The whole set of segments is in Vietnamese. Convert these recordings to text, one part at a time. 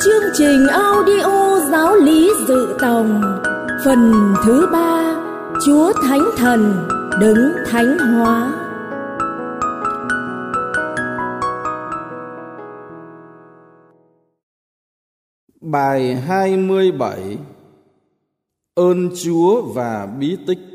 Chương trình audio giáo lý dự tòng. Phần thứ ba, Chúa Thánh Thần đứng thánh hóa. Bài 27 Ơn Chúa và bí tích.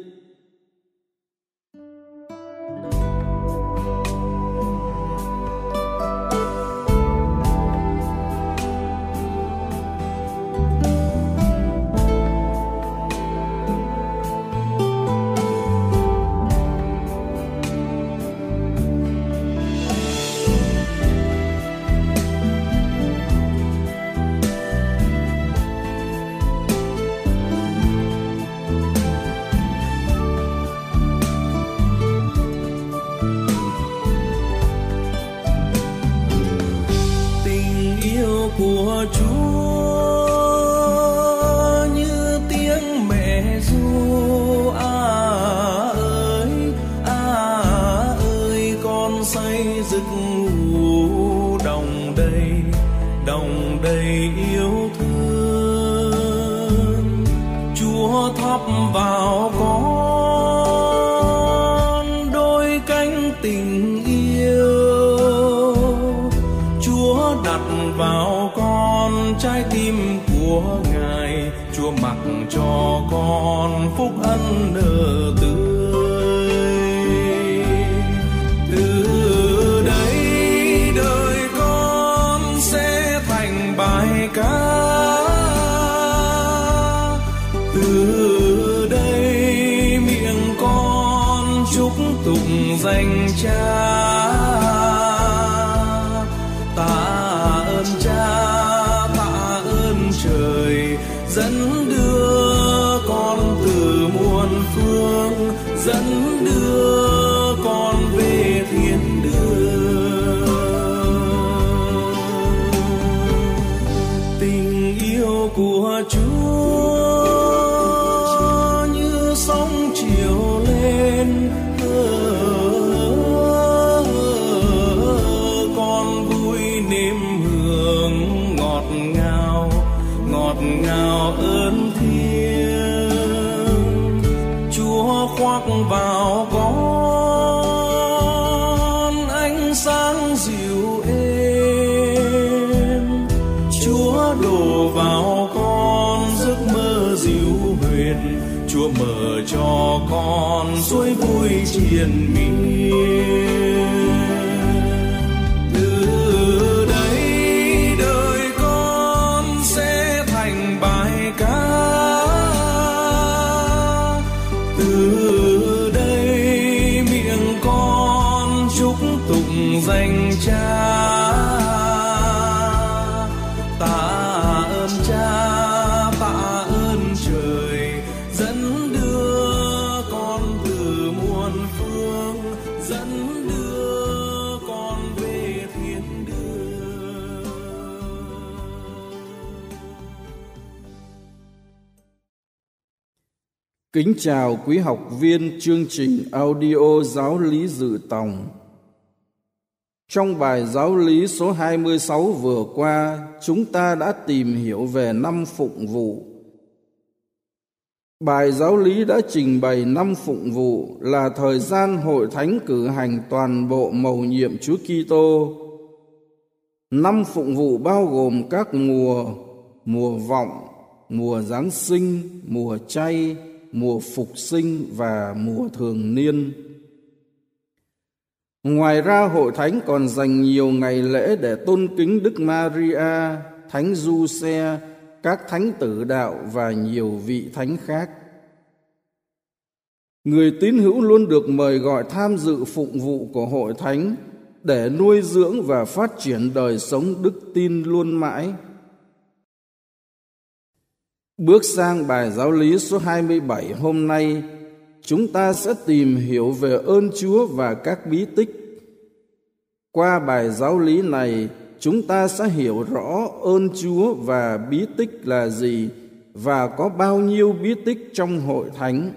Danh cha. Tạ ơn cha, tạ ơn trời, dẫn đưa con từ muôn phương, dẫn đưa con về thiên đường. Tình yêu của Chúa khoác vào con ánh sáng dịu êm. Chúa đổ vào con giấc mơ dịu huyền. Chúa mở cho con suối vui triền miên. Kính chào quý học viên chương trình audio giáo lý dự tòng. Trong bài giáo lý số 26 vừa qua, chúng ta đã tìm hiểu về năm phụng vụ. Bài giáo lý đã trình bày năm phụng vụ là thời gian hội thánh cử hành toàn bộ mầu nhiệm Chúa Kitô. Năm phụng vụ bao gồm các mùa, mùa vọng, mùa Giáng sinh, mùa chay, mùa phục sinh và mùa thường niên. Ngoài ra hội thánh còn dành nhiều ngày lễ để tôn kính Đức Maria, Thánh Du Xe, các thánh tử đạo và nhiều vị thánh khác. Người tín hữu luôn được mời gọi tham dự phụng vụ của hội thánh để nuôi dưỡng và phát triển đời sống đức tin luôn mãi. Bước sang bài giáo lý số 27 hôm nay, chúng ta sẽ tìm hiểu về ơn Chúa và các bí tích. Qua bài giáo lý này, chúng ta sẽ hiểu rõ ơn Chúa và bí tích là gì và có bao nhiêu bí tích trong hội thánh.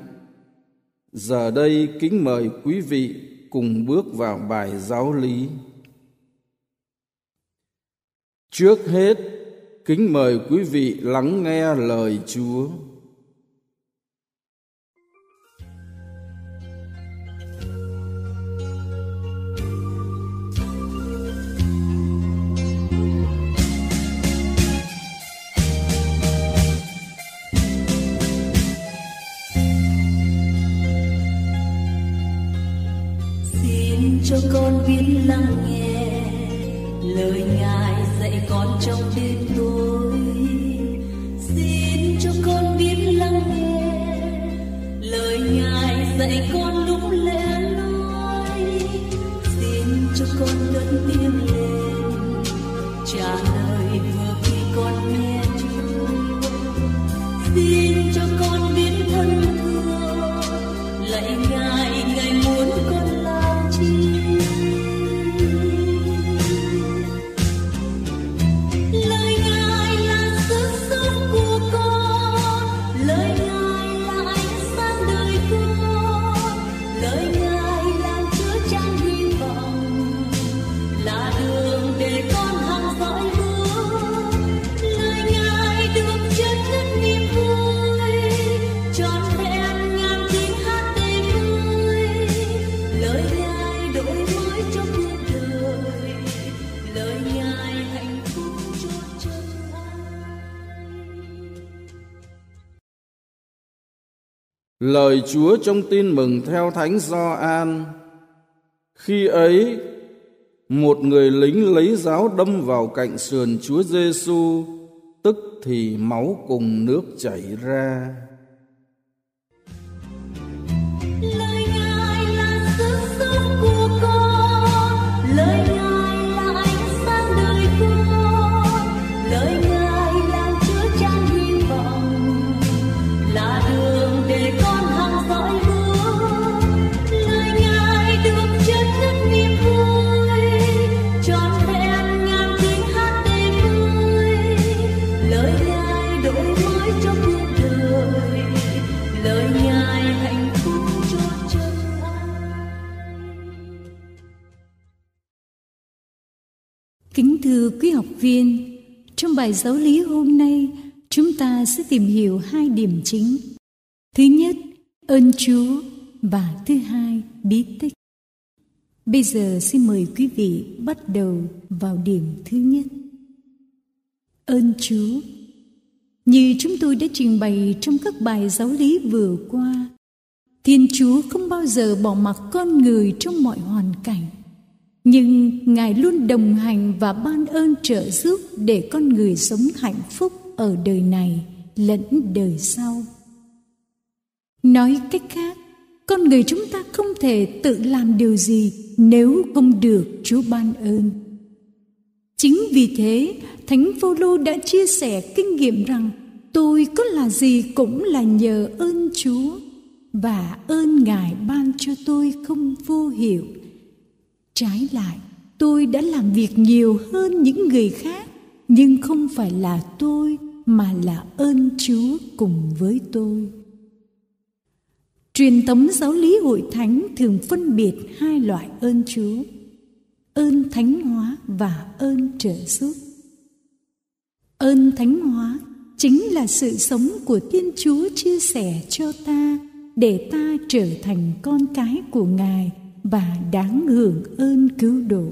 Giờ đây kính mời quý vị cùng bước vào bài giáo lý. Trước hết, Kính mời quý vị lắng nghe lời Chúa. xin cho con biết lắng nghe Lời Chúa trong tin mừng theo Thánh Gioan. Khi ấy, một người lính lấy giáo đâm vào cạnh sườn Chúa Giêsu, tức thì máu cùng nước chảy ra. Bài giáo lý hôm nay, chúng ta sẽ tìm hiểu hai điểm chính. Thứ nhất, ơn Chúa và thứ hai, bí tích. Bây giờ xin mời quý vị bắt đầu vào điểm thứ nhất. Ơn Chúa Như chúng tôi đã trình bày trong các bài giáo lý vừa qua, Thiên Chúa không bao giờ bỏ mặc con người trong mọi hoàn cảnh nhưng ngài luôn đồng hành và ban ơn trợ giúp để con người sống hạnh phúc ở đời này lẫn đời sau. Nói cách khác, con người chúng ta không thể tự làm điều gì nếu không được chúa ban ơn. Chính vì thế, thánh phaolô đã chia sẻ kinh nghiệm rằng tôi có là gì cũng là nhờ ơn chúa và ơn ngài ban cho tôi không vô hiệu trái lại, tôi đã làm việc nhiều hơn những người khác, nhưng không phải là tôi mà là ơn chúa cùng với tôi. Truyền thống giáo lý hội thánh thường phân biệt hai loại ơn chúa, ơn thánh hóa và ơn trợ giúp. Ơn thánh hóa chính là sự sống của thiên chúa chia sẻ cho ta để ta trở thành con cái của ngài và đáng hưởng ơn cứu độ.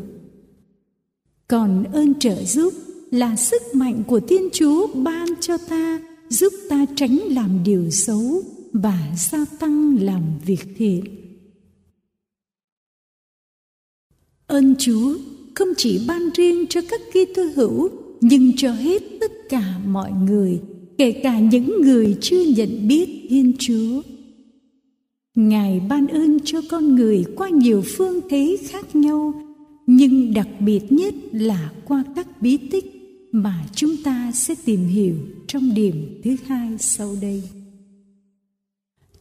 Còn ơn trợ giúp là sức mạnh của thiên chúa ban cho ta, giúp ta tránh làm điều xấu và gia tăng làm việc thiện. Ơn chúa không chỉ ban riêng cho các Kitô hữu, nhưng cho hết tất cả mọi người, kể cả những người chưa nhận biết thiên chúa ngài ban ơn cho con người qua nhiều phương thế khác nhau, nhưng đặc biệt nhất là qua các bí tích mà chúng ta sẽ tìm hiểu trong điểm thứ hai sau đây.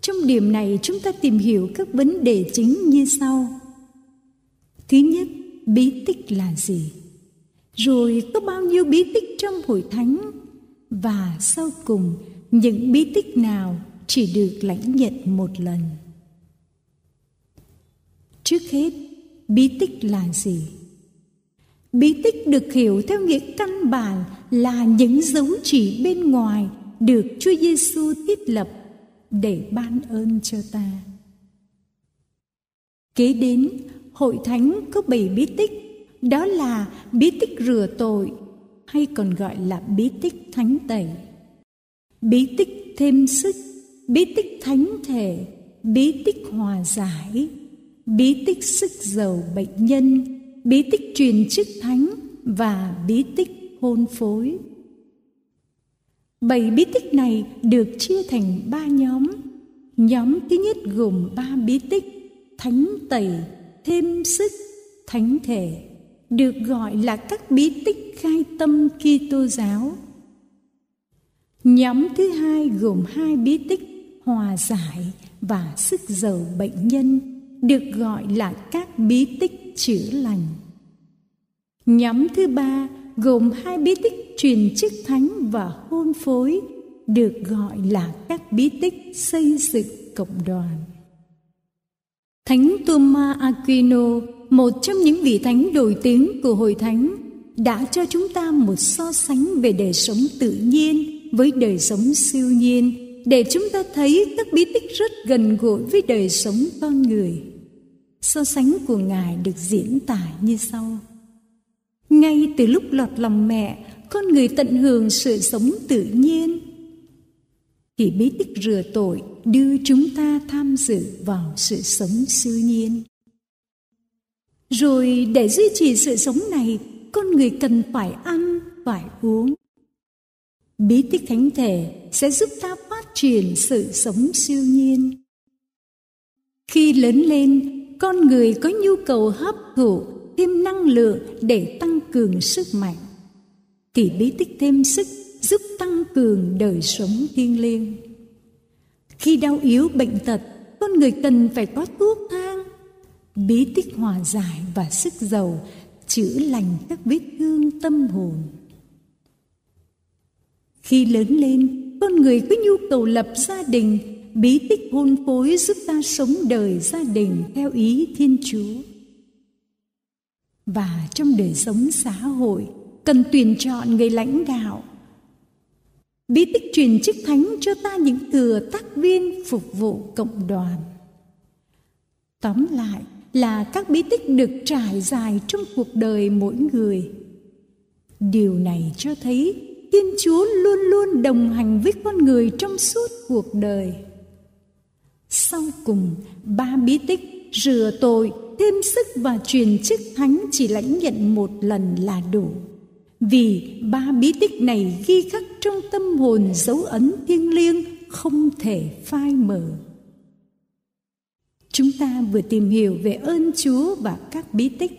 Trong điểm này chúng ta tìm hiểu các vấn đề chính như sau. Thứ nhất, bí tích là gì? Rồi có bao nhiêu bí tích trong hội thánh? Và sau cùng, những bí tích nào chỉ được lãnh nhận một lần? Trước hết bí tích là gì bí tích được hiểu theo nghĩa căn bản là những dấu chỉ bên ngoài được Chúa Giêsu thiết lập để ban ơn cho ta. Kế đến, hội thánh có bảy bí tích, đó là bí tích rửa tội hay còn gọi là bí tích thánh tẩy. Bí tích thêm sức, bí tích thánh thể, bí tích hòa giải, bí tích sức giàu bệnh nhân, bí tích truyền chức thánh và bí tích hôn phối. Bảy bí tích này được chia thành ba nhóm. Nhóm thứ nhất gồm ba bí tích thánh tẩy, thêm sức, thánh thể, được gọi là các bí tích khai tâm Kitô giáo. Nhóm thứ hai gồm hai bí tích hòa giải và sức giàu bệnh nhân, được gọi là các bí tích chữa lành. Nhóm thứ ba gồm hai bí tích truyền chức thánh và hôn phối được gọi là các bí tích xây dựng cộng đoàn. Thánh Thomas Aquino, một trong những vị thánh nổi tiếng của hội thánh, đã cho chúng ta một so sánh về đời sống tự nhiên với đời sống siêu nhiên để chúng ta thấy các bí tích rất gần gũi với đời sống con người. So sánh của Ngài được diễn tả như sau. Ngay từ lúc lọt lòng mẹ, con người tận hưởng sự sống tự nhiên. Thì bí tích rửa tội đưa chúng ta tham dự vào sự sống siêu nhiên. Rồi để duy trì sự sống này, con người cần phải ăn, phải uống. Bí tích thánh thể sẽ giúp ta phát triển sự sống siêu nhiên. Khi lớn lên, con người có nhu cầu hấp thụ thêm năng lượng để tăng cường sức mạnh. Thì bí tích thêm sức giúp tăng cường đời sống thiêng liêng. Khi đau yếu bệnh tật, con người cần phải có thuốc thang. Bí tích hòa giải và sức giàu, chữa lành các vết thương tâm hồn. Khi lớn lên, con người có nhu cầu lập gia đình bí tích hôn phối giúp ta sống đời gia đình theo ý thiên chúa. Và trong đời sống xã hội, cần tuyển chọn người lãnh đạo. Bí tích truyền chức thánh cho ta những thừa tác viên phục vụ cộng đoàn. Tóm lại là các bí tích được trải dài trong cuộc đời mỗi người. Điều này cho thấy thiên chúa luôn luôn đồng hành với con người trong suốt cuộc đời cùng ba bí tích, rửa tội, thêm sức và truyền chức thánh chỉ lãnh nhận một lần là đủ. Vì ba bí tích này ghi khắc trong tâm hồn dấu ấn thiêng liêng, không thể phai mờ. Chúng ta vừa tìm hiểu về ơn chúa và các bí tích.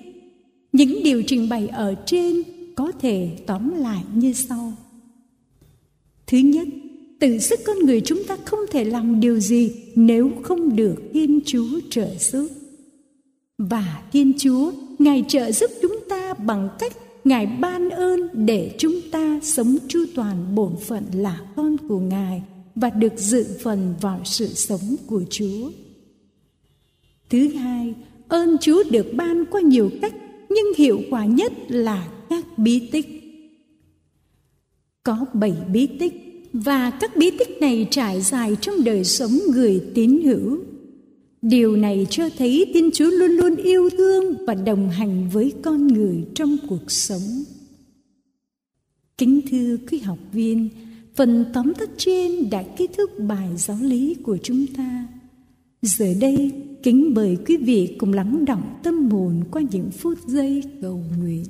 Những điều trình bày ở trên có thể tóm lại như sau. Thứ nhất tự sức con người chúng ta không thể làm điều gì nếu không được thiên chúa trợ giúp và Thiên Chúa, Ngài trợ giúp chúng ta bằng cách Ngài ban ơn để chúng ta sống chu toàn bổn phận là con của Ngài và được dự phần vào sự sống của Chúa. Thứ hai, ơn Chúa được ban qua nhiều cách nhưng hiệu quả nhất là các bí tích. Có bảy bí tích và các bí tích này trải dài trong đời sống người tín hữu Điều này cho thấy Thiên Chúa luôn luôn yêu thương và đồng hành với con người trong cuộc sống. Kính thưa quý học viên, phần tóm tắt trên đã kết thúc bài giáo lý của chúng ta. Giờ đây, kính mời quý vị cùng lắng động tâm hồn qua những phút giây cầu nguyện.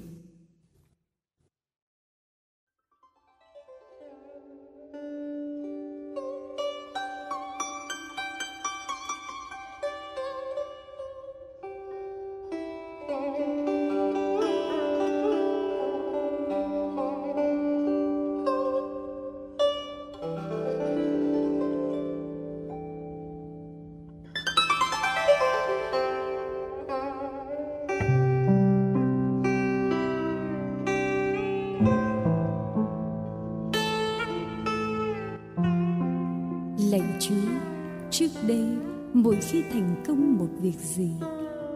Khi thành công một việc gì,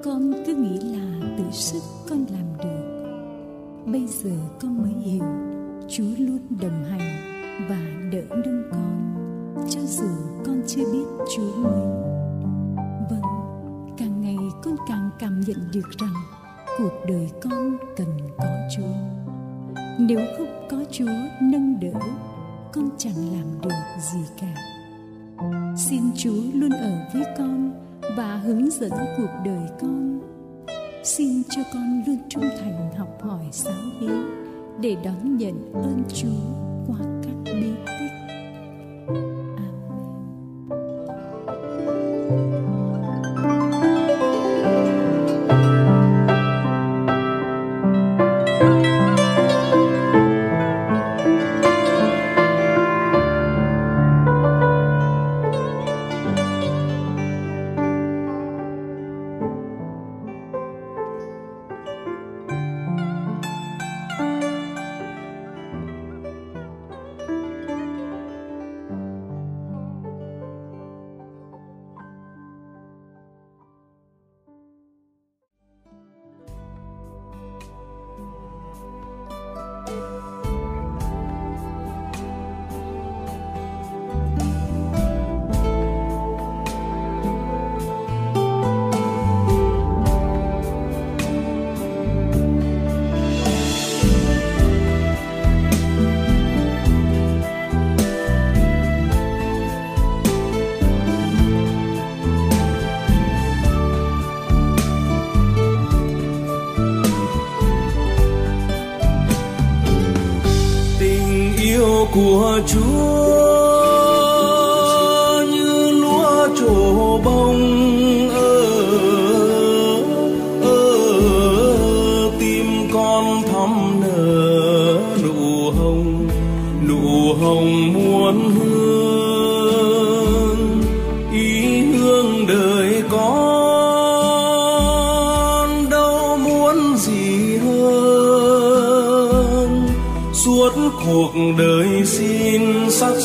con cứ nghĩ là tự sức con làm được. bây giờ con mới hiểu chúa luôn đồng hành và đỡ nâng con cho dù con chưa biết chúa mới. vâng càng ngày con càng cảm nhận được rằng cuộc đời con cần có chúa nếu không có chúa nâng đỡ con chẳng làm được gì cả xin chúa luôn ở với con và hướng dẫn cuộc đời con. Xin cho con luôn trung thành học hỏi giáo lý để đón nhận ơn chúa qua các bí của Chúa như lúa trổ bông ở ở tim con thắm nở.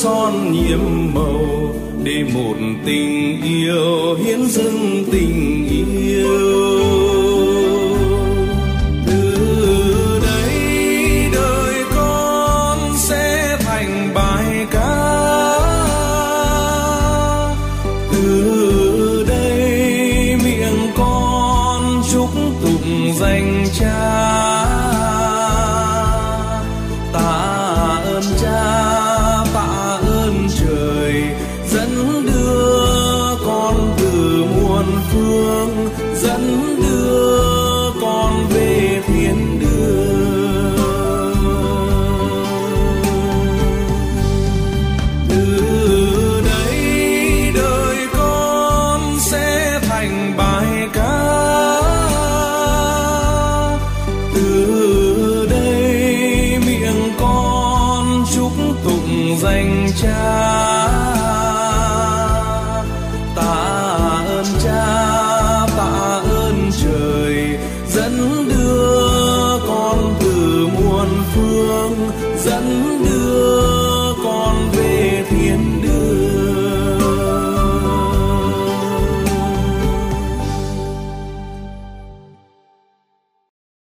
Son nhiệm màu để một tình yêu hiến dâng tình yêu. Từ đây đời con sẽ thành bài ca. Từ đây miệng con chúc tụng danh cha.